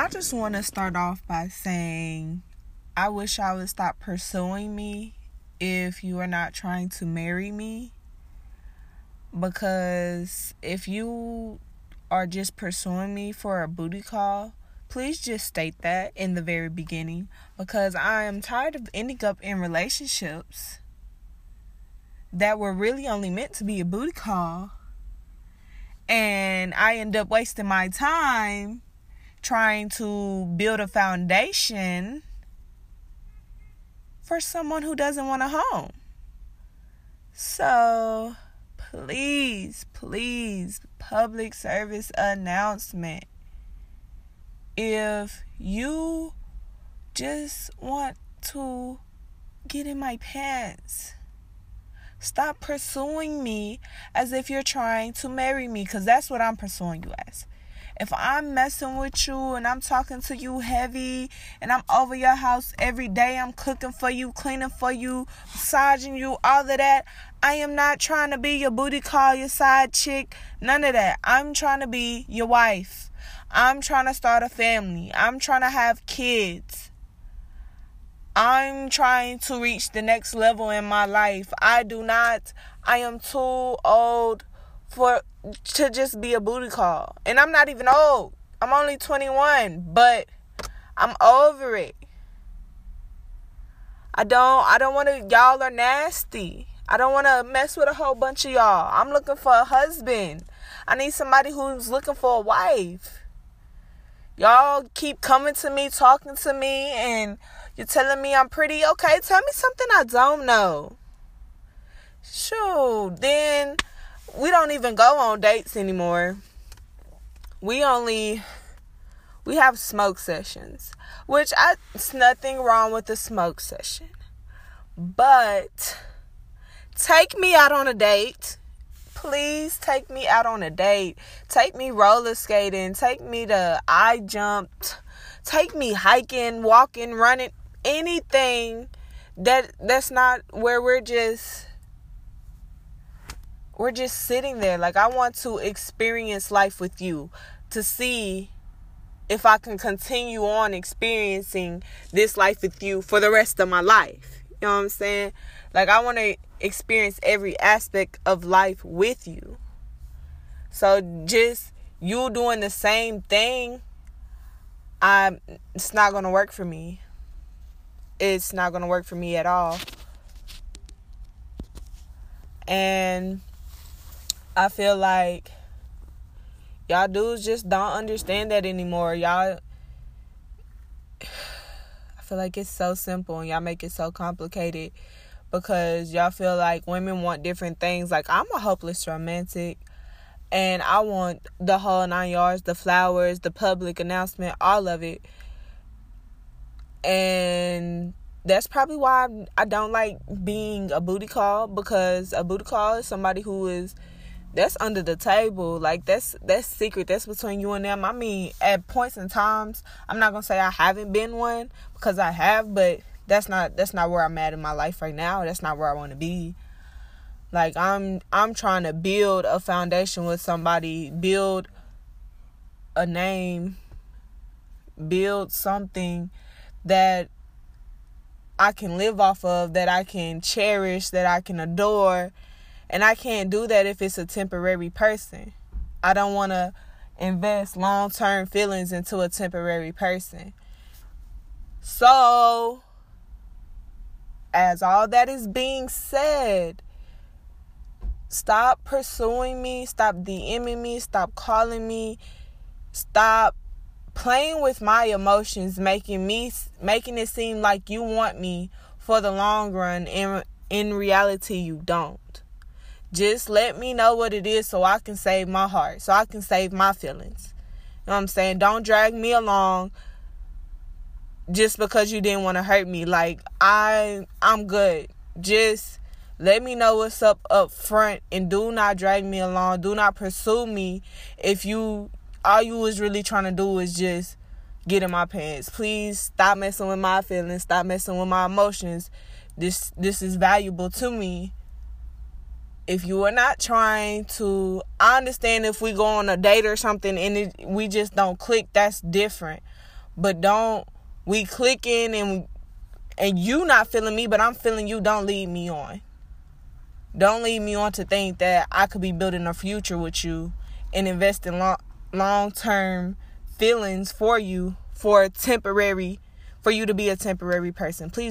I just want to start off by saying I wish I would stop pursuing me if you are not trying to marry me. Because if you are just pursuing me for a booty call, please just state that in the very beginning. Because I am tired of ending up in relationships that were really only meant to be a booty call. And I end up wasting my time trying to build a foundation for someone who doesn't want a home. So, please, please, public service announcement. If you just want to get in my pants, stop pursuing me as if you're trying to marry me, because that's what I'm pursuing you as if I'm messing with you and I'm talking to you heavy and I'm over your house every day, I'm cooking for you, cleaning for you, massaging you, all of that, I am not trying to be your booty call, your side chick, none of that. I'm trying to be your wife. I'm trying to start a family. I'm trying to have kids. I'm trying to reach the next level in my life. I do not, I am too old for to just be a booty call. And I'm not even old. I'm only 21, but I'm over it. I don't I don't want to y'all are nasty. I don't want to mess with a whole bunch of y'all. I'm looking for a husband. I need somebody who's looking for a wife. Y'all keep coming to me, talking to me, and you're telling me I'm pretty. Okay, tell me something I don't know. Shoot, then we don't even go on dates anymore. We only we have smoke sessions, which I it's nothing wrong with a smoke session. But take me out on a date. Please take me out on a date. Take me roller skating. Take me to I jumped. Take me hiking, walking, running, anything that that's not where we're just we're just sitting there. Like, I want to experience life with you to see if I can continue on experiencing this life with you for the rest of my life. You know what I'm saying? Like, I want to experience every aspect of life with you. So, just you doing the same thing, I it's not going to work for me. It's not going to work for me at all. And I feel like y'all dudes just don't understand that anymore. Y'all I feel like it's so simple and y'all make it so complicated because y'all feel like women want different things. Like I'm a hopeless romantic and I want the whole nine yards, the flowers, the public announcement, all of it. And that's probably why I don't like being a booty call because a booty call is somebody who is that's under the table. Like that's that's secret. That's between you and them. I mean, at points and times, I'm not gonna say I haven't been one because I have, but that's not that's not where I'm at in my life right now. That's not where I want to be. Like I'm I'm trying to build a foundation with somebody, build a name, build something that I can live off of, that I can cherish, that I can adore and I can't do that if it's a temporary person. I don't want to invest long term feelings into a temporary person. So, as all that is being said, stop pursuing me, stop DMing me, stop calling me, stop playing with my emotions, making me making it seem like you want me for the long run and in reality you don't. Just let me know what it is so I can save my heart, so I can save my feelings. You know what I'm saying? Don't drag me along just because you didn't want to hurt me. Like I I'm good. Just let me know what's up up front and do not drag me along. Do not pursue me if you all you was really trying to do is just get in my pants. Please stop messing with my feelings. Stop messing with my emotions. This this is valuable to me if you are not trying to I understand if we go on a date or something and it, we just don't click that's different But don't we clicking and and you not feeling me, but I'm feeling you. Don't lead me on. Don't lead me on to think that I could be building a future with you and investing long long term feelings for you for a temporary for you to be a temporary person. Please